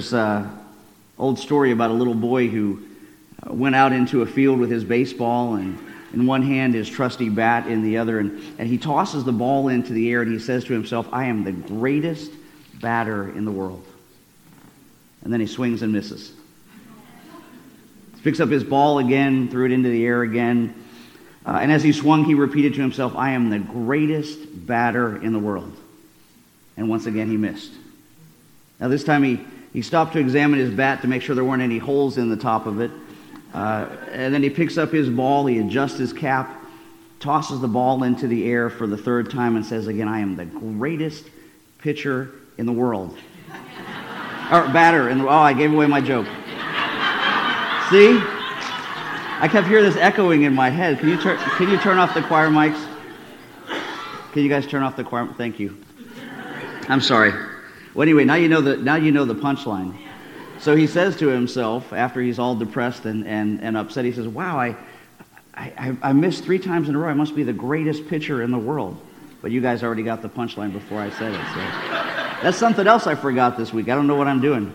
There's an old story about a little boy who uh, went out into a field with his baseball and in one hand his trusty bat in the other and, and he tosses the ball into the air and he says to himself i am the greatest batter in the world. And then he swings and misses. Picks up his ball again threw it into the air again. Uh, and as he swung he repeated to himself i am the greatest batter in the world. And once again he missed. Now this time he, he stopped to examine his bat to make sure there weren't any holes in the top of it uh, and then he picks up his ball, he adjusts his cap, tosses the ball into the air for the third time, and says again, I am the greatest pitcher in the world. or batter in the Oh, I gave away my joke. See? I kept hearing this echoing in my head. Can you, turn, can you turn off the choir mics? Can you guys turn off the choir? Thank you. I'm sorry. Well, anyway, now you know the, now you know the punchline. So he says to himself, after he's all depressed and, and, and upset, he says, Wow, I, I, I missed three times in a row. I must be the greatest pitcher in the world. But you guys already got the punchline before I said it. So that's something else I forgot this week. I don't know what I'm doing.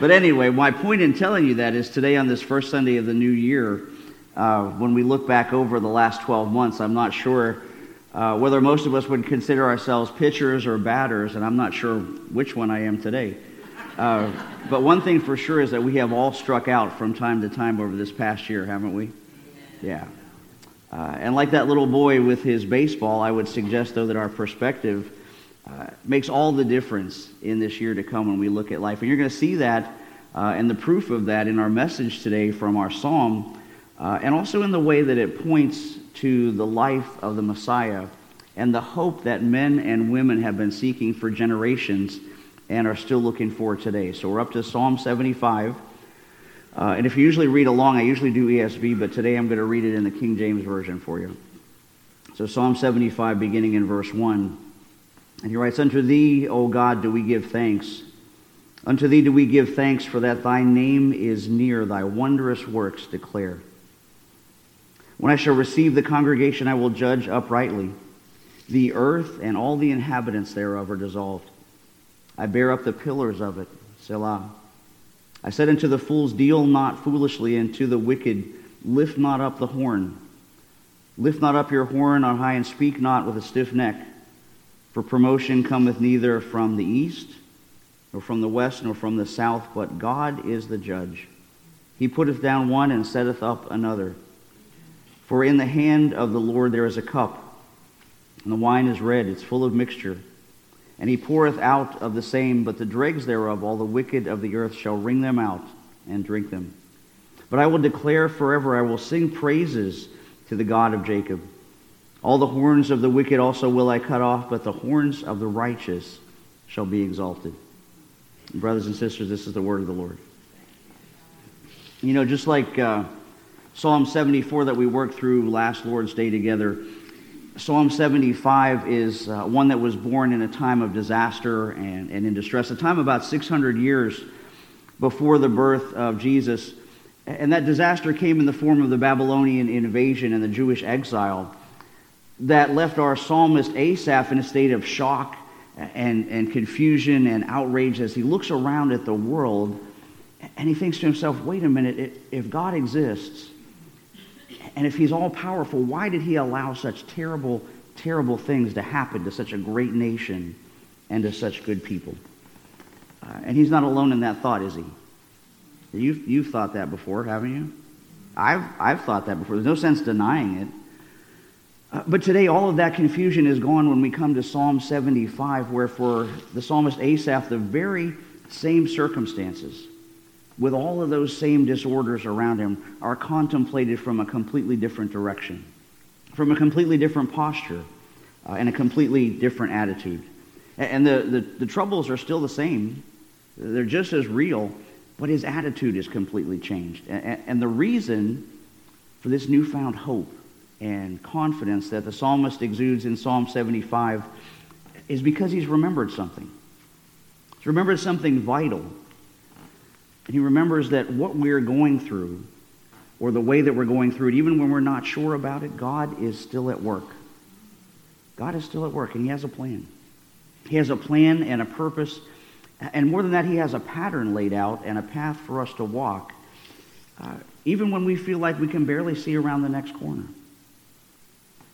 But anyway, my point in telling you that is today on this first Sunday of the new year, uh, when we look back over the last 12 months, I'm not sure uh, whether most of us would consider ourselves pitchers or batters, and I'm not sure which one I am today. Uh, but one thing for sure is that we have all struck out from time to time over this past year, haven't we? Yeah. Uh, and like that little boy with his baseball, I would suggest, though, that our perspective uh, makes all the difference in this year to come when we look at life. And you're going to see that uh, and the proof of that in our message today from our psalm, uh, and also in the way that it points to the life of the Messiah and the hope that men and women have been seeking for generations and are still looking for today. So we're up to Psalm 75. Uh, and if you usually read along, I usually do ESV, but today I'm going to read it in the King James Version for you. So Psalm 75, beginning in verse 1. And he writes, Unto thee, O God, do we give thanks. Unto thee do we give thanks, for that thy name is near, thy wondrous works declare. When I shall receive the congregation, I will judge uprightly. The earth and all the inhabitants thereof are dissolved. I bear up the pillars of it. Selah. I said unto the fools, Deal not foolishly, and to the wicked, Lift not up the horn. Lift not up your horn on high, and speak not with a stiff neck. For promotion cometh neither from the east, nor from the west, nor from the south, but God is the judge. He putteth down one and setteth up another. For in the hand of the Lord there is a cup, and the wine is red, it's full of mixture. And he poureth out of the same, but the dregs thereof, all the wicked of the earth shall wring them out and drink them. But I will declare forever, I will sing praises to the God of Jacob. All the horns of the wicked also will I cut off, but the horns of the righteous shall be exalted. Brothers and sisters, this is the word of the Lord. You know, just like uh, Psalm 74 that we worked through last Lord's Day together, Psalm 75 is uh, one that was born in a time of disaster and, and in distress, a time about 600 years before the birth of Jesus. And that disaster came in the form of the Babylonian invasion and the Jewish exile that left our psalmist Asaph in a state of shock and, and confusion and outrage as he looks around at the world and he thinks to himself, wait a minute, if God exists, and if he's all powerful, why did he allow such terrible, terrible things to happen to such a great nation and to such good people? Uh, and he's not alone in that thought, is he? You've, you've thought that before, haven't you? I've, I've thought that before. There's no sense denying it. Uh, but today, all of that confusion is gone when we come to Psalm 75, where for the psalmist Asaph, the very same circumstances with all of those same disorders around him, are contemplated from a completely different direction, from a completely different posture, uh, and a completely different attitude. And the, the, the troubles are still the same, they're just as real, but his attitude is completely changed. And, and the reason for this newfound hope and confidence that the psalmist exudes in Psalm 75 is because he's remembered something. He's remembered something vital he remembers that what we're going through, or the way that we're going through it, even when we're not sure about it, God is still at work. God is still at work, and he has a plan. He has a plan and a purpose, And more than that, he has a pattern laid out and a path for us to walk, uh, even when we feel like we can barely see around the next corner.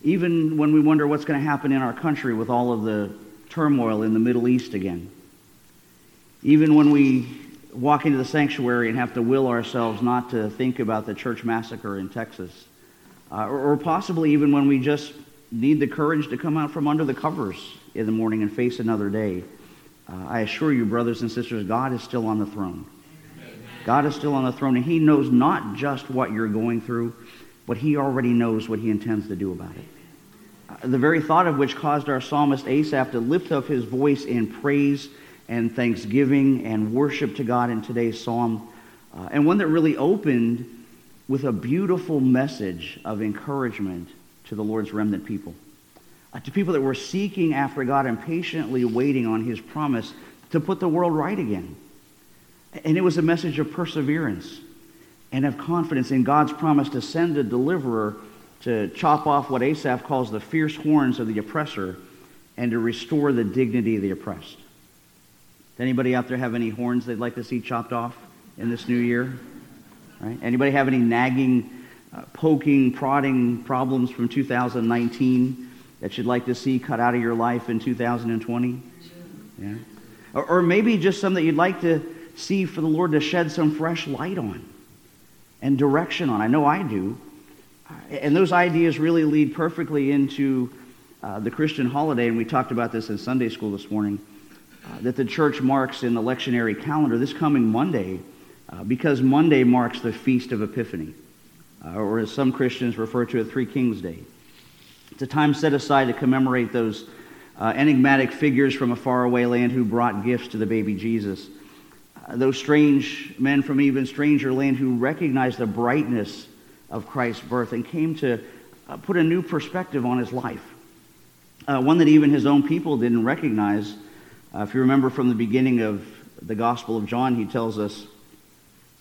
Even when we wonder what's going to happen in our country with all of the turmoil in the Middle East again. Even when we walk into the sanctuary and have to will ourselves not to think about the church massacre in Texas. Uh, or, or, possibly even when we just need the courage to come out from under the covers in the morning and face another day. Uh, I assure you, brothers and sisters, God is still on the throne. God is still on the throne, and He knows not just what you're going through, but He already knows what He intends to do about it. Uh, the very thought of which caused our psalmist Asaph to lift up his voice in praise and thanksgiving and worship to God in today's psalm, uh, and one that really opened with a beautiful message of encouragement to the Lord's remnant people, uh, to people that were seeking after God and patiently waiting on His promise to put the world right again. And it was a message of perseverance and of confidence in God's promise to send a deliverer to chop off what Asaph calls the fierce horns of the oppressor and to restore the dignity of the oppressed. Anybody out there have any horns they'd like to see chopped off in this new year? Right? Anybody have any nagging, uh, poking, prodding problems from 2019 that you'd like to see cut out of your life in 2020? Yeah. Or, or maybe just some that you'd like to see for the Lord to shed some fresh light on and direction on. I know I do. And those ideas really lead perfectly into uh, the Christian holiday, and we talked about this in Sunday school this morning uh, that the church marks in the lectionary calendar this coming Monday uh, because Monday marks the Feast of Epiphany, uh, or as some Christians refer to it, Three Kings Day. It's a time set aside to commemorate those uh, enigmatic figures from a faraway land who brought gifts to the baby Jesus. Uh, those strange men from even stranger land who recognized the brightness of Christ's birth and came to put a new perspective on his life. one that even his own people didn't recognize uh, if you remember from the beginning of the Gospel of John, he tells us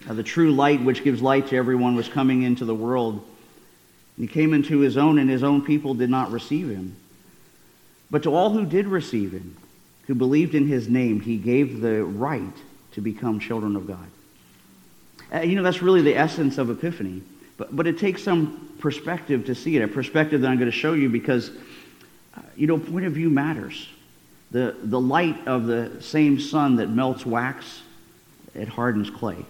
uh, the true light which gives light to everyone was coming into the world. He came into his own, and his own people did not receive him. But to all who did receive him, who believed in his name, he gave the right to become children of God. Uh, you know, that's really the essence of Epiphany. But, but it takes some perspective to see it, a perspective that I'm going to show you because, uh, you know, point of view matters. The, the light of the same sun that melts wax, it hardens clay.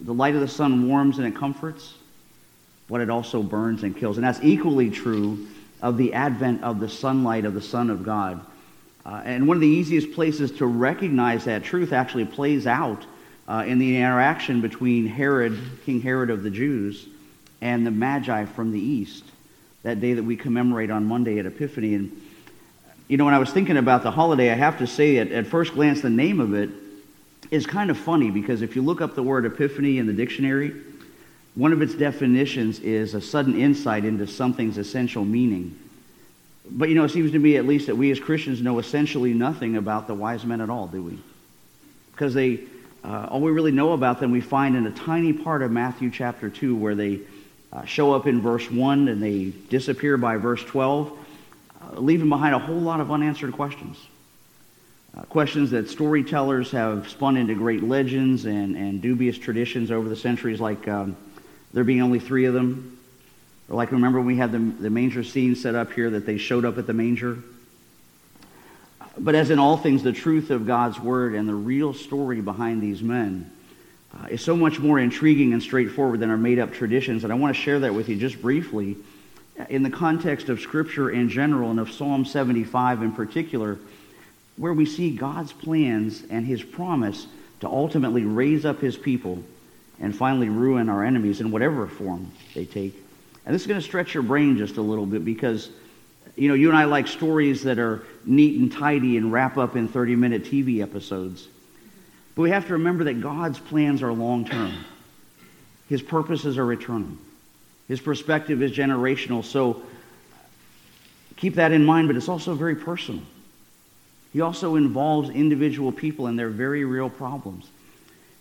The light of the sun warms and it comforts, but it also burns and kills. And that's equally true of the advent of the sunlight of the Son of God. Uh, and one of the easiest places to recognize that truth actually plays out uh, in the interaction between Herod, King Herod of the Jews, and the Magi from the east, that day that we commemorate on Monday at Epiphany. And you know, when I was thinking about the holiday, I have to say, at, at first glance, the name of it is kind of funny because if you look up the word epiphany in the dictionary, one of its definitions is a sudden insight into something's essential meaning. But you know, it seems to me at least that we as Christians know essentially nothing about the wise men at all, do we? Because they, uh, all we really know about them we find in a tiny part of Matthew chapter 2 where they uh, show up in verse 1 and they disappear by verse 12 leaving behind a whole lot of unanswered questions. Uh, questions that storytellers have spun into great legends and, and dubious traditions over the centuries, like um, there being only three of them. Or like, remember we had the, the manger scene set up here that they showed up at the manger? But as in all things, the truth of God's word and the real story behind these men uh, is so much more intriguing and straightforward than our made up traditions. And I want to share that with you just briefly in the context of Scripture in general and of Psalm 75 in particular, where we see God's plans and his promise to ultimately raise up his people and finally ruin our enemies in whatever form they take. And this is going to stretch your brain just a little bit because, you know, you and I like stories that are neat and tidy and wrap up in 30 minute TV episodes. But we have to remember that God's plans are long term, His purposes are eternal. His perspective is generational. So keep that in mind, but it's also very personal. He also involves individual people and their very real problems.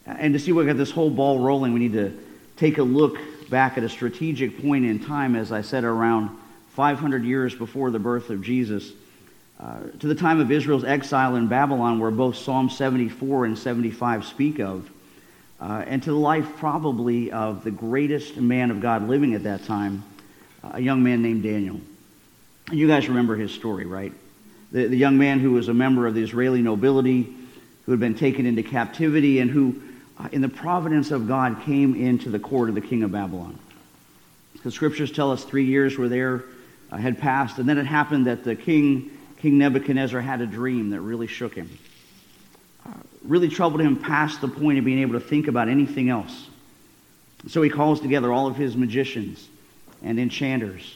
And to see what got this whole ball rolling, we need to take a look back at a strategic point in time, as I said, around 500 years before the birth of Jesus, uh, to the time of Israel's exile in Babylon, where both Psalm 74 and 75 speak of, uh, and to the life probably of the greatest man of God living at that time, a young man named Daniel. And you guys remember his story, right? The, the young man who was a member of the Israeli nobility, who had been taken into captivity, and who, uh, in the providence of God, came into the court of the king of Babylon. The scriptures tell us three years were there, uh, had passed, and then it happened that the king, King Nebuchadnezzar, had a dream that really shook him, really troubled him past the point of being able to think about anything else. So he calls together all of his magicians and enchanters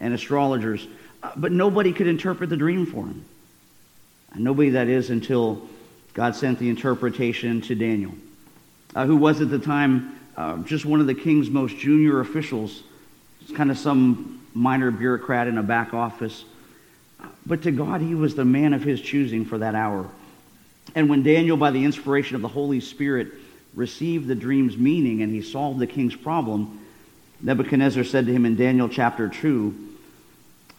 and astrologers, uh, but nobody could interpret the dream for him. And nobody, that is, until God sent the interpretation to Daniel, uh, who was at the time uh, just one of the king's most junior officials kind of some minor bureaucrat in a back office. But to God, he was the man of his choosing for that hour. And when Daniel, by the inspiration of the Holy Spirit, received the dream's meaning and he solved the king's problem, Nebuchadnezzar said to him in Daniel chapter 2,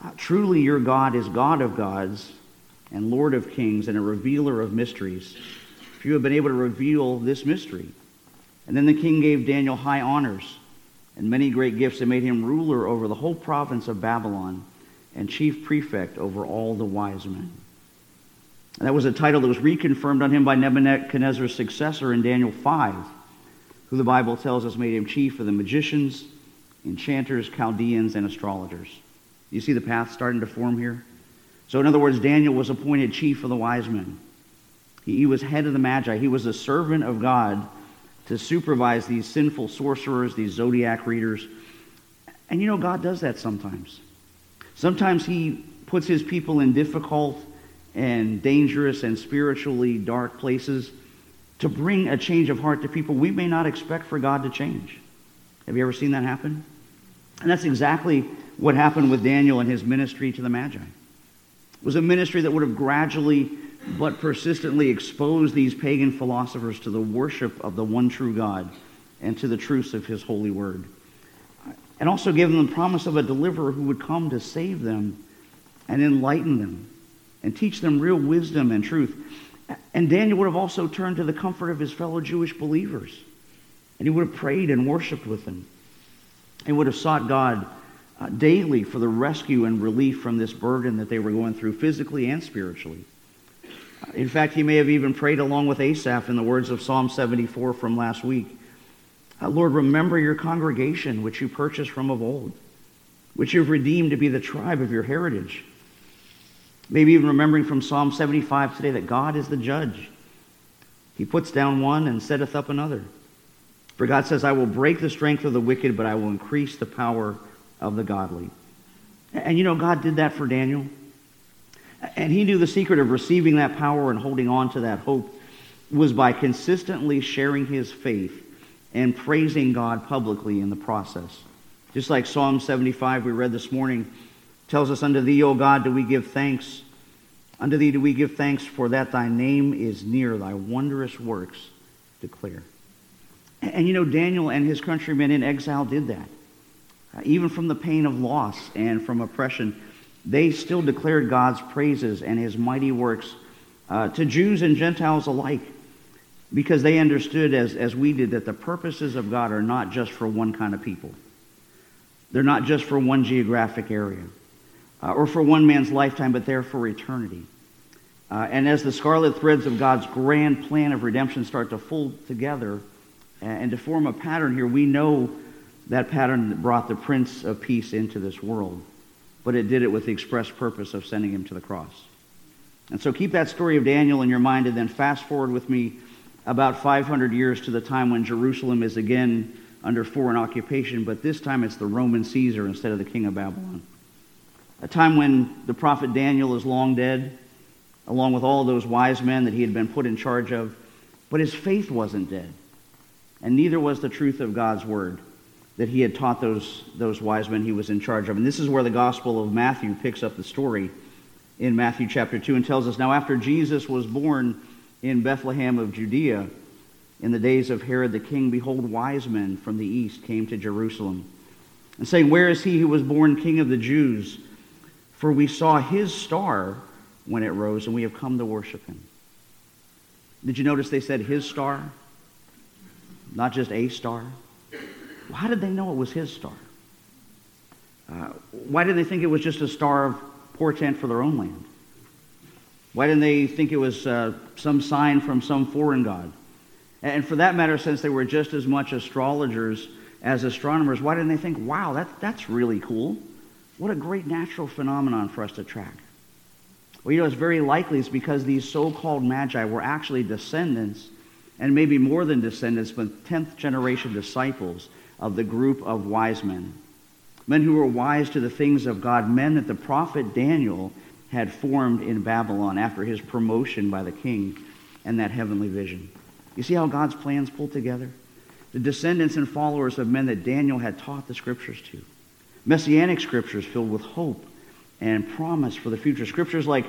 ah, Truly your God is God of gods and Lord of kings and a revealer of mysteries. For you have been able to reveal this mystery. And then the king gave Daniel high honors and many great gifts and made him ruler over the whole province of Babylon and chief prefect over all the wise men. That was a title that was reconfirmed on him by Nebuchadnezzar's successor in Daniel 5, who the Bible tells us made him chief of the magicians, enchanters, Chaldeans, and astrologers. You see the path starting to form here? So, in other words, Daniel was appointed chief of the wise men. He, he was head of the Magi. He was a servant of God to supervise these sinful sorcerers, these zodiac readers. And you know, God does that sometimes. Sometimes He puts His people in difficult and dangerous and spiritually dark places to bring a change of heart to people we may not expect for God to change. Have you ever seen that happen? And that's exactly what happened with Daniel and his ministry to the Magi. It was a ministry that would have gradually but persistently exposed these pagan philosophers to the worship of the one true God and to the truths of his holy word. And also give them the promise of a deliverer who would come to save them and enlighten them and teach them real wisdom and truth. And Daniel would have also turned to the comfort of his fellow Jewish believers. And he would have prayed and worshiped with them. He would have sought God uh, daily for the rescue and relief from this burden that they were going through physically and spiritually. In fact, he may have even prayed along with Asaph in the words of Psalm 74 from last week. Uh, Lord, remember your congregation, which you purchased from of old, which you've redeemed to be the tribe of your heritage. Maybe even remembering from Psalm 75 today that God is the judge. He puts down one and setteth up another. For God says, I will break the strength of the wicked, but I will increase the power of the godly. And you know, God did that for Daniel. And he knew the secret of receiving that power and holding on to that hope was by consistently sharing his faith and praising God publicly in the process. Just like Psalm 75 we read this morning tells us, Unto thee, O God, do we give thanks. Unto thee do we give thanks, for that thy name is near, thy wondrous works declare. And you know, Daniel and his countrymen in exile did that. Uh, even from the pain of loss and from oppression, they still declared God's praises and his mighty works uh, to Jews and Gentiles alike because they understood, as, as we did, that the purposes of God are not just for one kind of people. They're not just for one geographic area uh, or for one man's lifetime, but they're for eternity. Uh, and as the scarlet threads of God's grand plan of redemption start to fold together and, and to form a pattern here, we know that pattern that brought the Prince of Peace into this world but it did it with the express purpose of sending him to the cross. And so keep that story of Daniel in your mind and then fast forward with me about 500 years to the time when Jerusalem is again under foreign occupation, but this time it's the Roman Caesar instead of the king of Babylon. A time when the prophet Daniel is long dead, along with all those wise men that he had been put in charge of, but his faith wasn't dead, and neither was the truth of God's word that he had taught those, those wise men he was in charge of. And this is where the Gospel of Matthew picks up the story in Matthew chapter 2 and tells us Now, after Jesus was born in Bethlehem of Judea, in the days of Herod the king, behold, wise men from the east came to Jerusalem, and saying, Where is he who was born king of the Jews? For we saw his star when it rose, and we have come to worship him. Did you notice they said his star? Not just a star. Well, how did they know it was his star? Uh, why didn't they think it was just a star of portent for their own land? Why didn't they think it was uh, some sign from some foreign god? And for that matter, since they were just as much astrologers as astronomers, why didn't they think, wow, that, that's really cool? What a great natural phenomenon for us to track. Well, you know, it's very likely it's because these so-called magi were actually descendants, and maybe more than descendants, but 10th generation disciples of the group of wise men. Men who were wise to the things of God, men that the prophet Daniel had formed in Babylon after his promotion by the king and that heavenly vision. You see how God's plans pull together? The descendants and followers of men that Daniel had taught the scriptures to. Messianic scriptures filled with hope and promise for the future. Scriptures like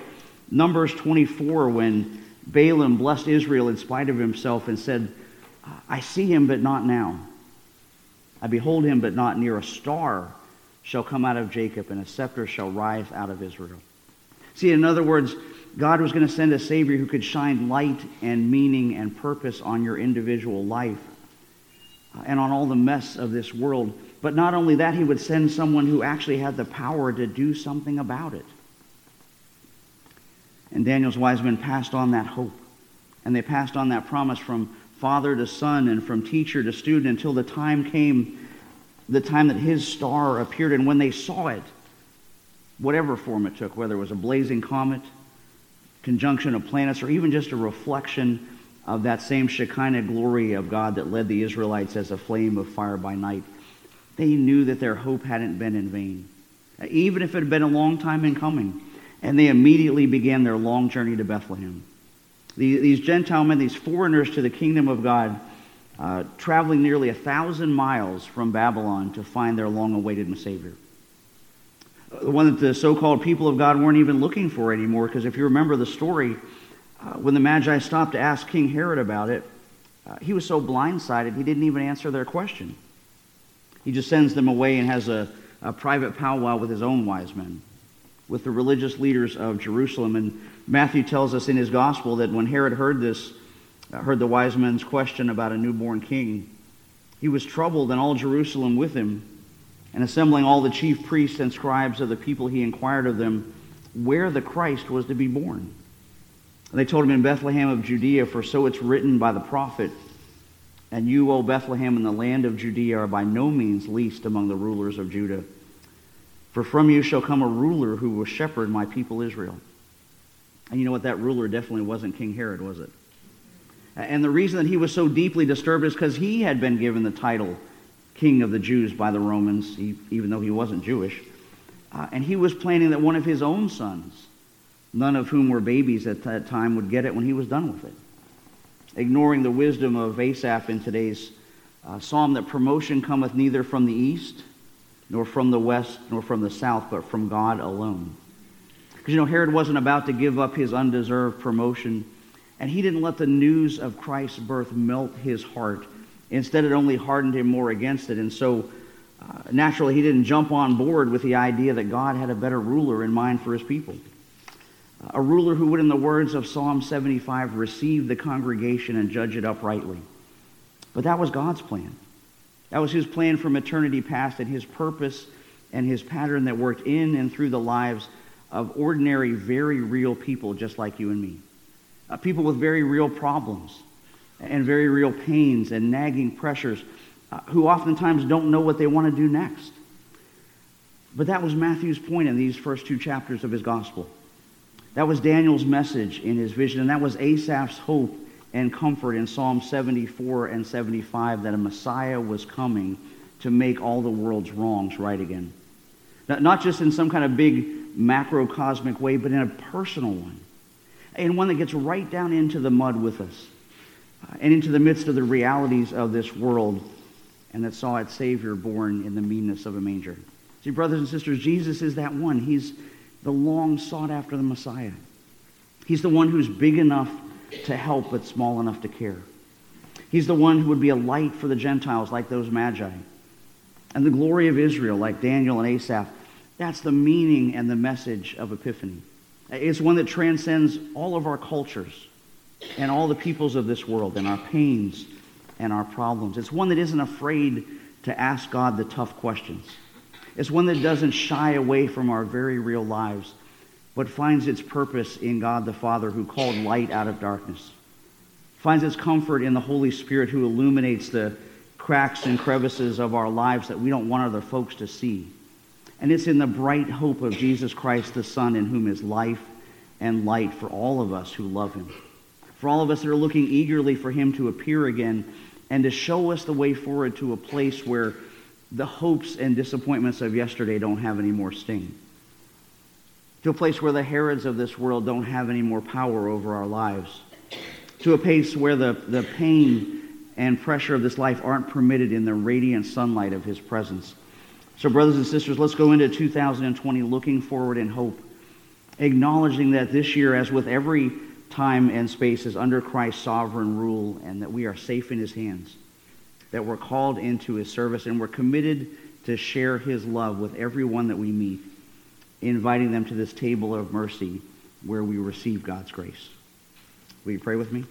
Numbers 24, when Balaam blessed Israel in spite of himself and said, I see him, but not now. I behold him, but not near. A star shall come out of Jacob, and a scepter shall rise out of Israel. See, in other words, God was going to send a Savior who could shine light and meaning and purpose on your individual life uh, and on all the mess of this world. But not only that, he would send someone who actually had the power to do something about it. And Daniel's wise men passed on that hope. And they passed on that promise from father to son and from teacher to student until the time came, the time that his star appeared. And when they saw it, whatever form it took, whether it was a blazing comet, conjunction of planets, or even just a reflection of that same Shekinah glory of God that led the Israelites as a flame of fire by night, they knew that their hope hadn't been in vain, even if it had been a long time in coming. And they immediately began their long journey to Bethlehem. These Gentile men, these foreigners to the kingdom of God, uh, traveling nearly a thousand miles from Babylon to find their long awaited Savior. The one that the so called people of God weren't even looking for anymore, because if you remember the story, uh, when the Magi stopped to ask King Herod about it, uh, he was so blindsided he didn't even answer their question. He just sends them away and has a, a private powwow with his own wise men, with the religious leaders of Jerusalem. And Matthew tells us in his gospel that when Herod heard this, uh, heard the wise men's question about a newborn king, he was troubled, and all Jerusalem with him. And assembling all the chief priests and scribes of the people, he inquired of them where the Christ was to be born. And they told him in Bethlehem of Judea, for so it's written by the prophet, And you, O Bethlehem, in the land of Judea, are by no means least among the rulers of Judah. For from you shall come a ruler who will shepherd my people Israel. And you know what? That ruler definitely wasn't King Herod, was it? And the reason that he was so deeply disturbed is because he had been given the title King of the Jews by the Romans, even though he wasn't Jewish. Uh, and he was planning that one of his own sons, none of whom were babies at that time, would get it when he was done with it. Ignoring the wisdom of Asaph in today's uh, psalm that promotion cometh neither from the east, nor from the west, nor from the south, but from God alone. Because, you know, Herod wasn't about to give up his undeserved promotion, and he didn't let the news of Christ's birth melt his heart. Instead, it only hardened him more against it. And so, uh, naturally, he didn't jump on board with the idea that God had a better ruler in mind for his people. A ruler who would, in the words of Psalm 75, receive the congregation and judge it uprightly. But that was God's plan. That was his plan from eternity past and his purpose and his pattern that worked in and through the lives of ordinary, very real people just like you and me. Uh, people with very real problems and very real pains and nagging pressures uh, who oftentimes don't know what they want to do next. But that was Matthew's point in these first two chapters of his gospel. That was Daniel's message in his vision, and that was Asaph's hope and comfort in Psalm 74 and 75 that a Messiah was coming to make all the world's wrongs right again. Not just in some kind of big macrocosmic way, but in a personal one. And one that gets right down into the mud with us uh, and into the midst of the realities of this world and that saw its Savior born in the meanness of a manger. See, brothers and sisters, Jesus is that one. He's the long sought after the Messiah. He's the one who's big enough to help but small enough to care. He's the one who would be a light for the Gentiles like those magi. And the glory of Israel like Daniel and Asaph that's the meaning and the message of Epiphany. It's one that transcends all of our cultures and all the peoples of this world and our pains and our problems. It's one that isn't afraid to ask God the tough questions. It's one that doesn't shy away from our very real lives, but finds its purpose in God the Father who called light out of darkness. Finds its comfort in the Holy Spirit who illuminates the cracks and crevices of our lives that we don't want other folks to see. And it's in the bright hope of Jesus Christ, the Son, in whom is life and light for all of us who love him. For all of us that are looking eagerly for him to appear again and to show us the way forward to a place where the hopes and disappointments of yesterday don't have any more sting. To a place where the Herods of this world don't have any more power over our lives. To a place where the, the pain and pressure of this life aren't permitted in the radiant sunlight of his presence. So, brothers and sisters, let's go into 2020 looking forward in hope, acknowledging that this year, as with every time and space, is under Christ's sovereign rule and that we are safe in his hands, that we're called into his service and we're committed to share his love with everyone that we meet, inviting them to this table of mercy where we receive God's grace. Will you pray with me?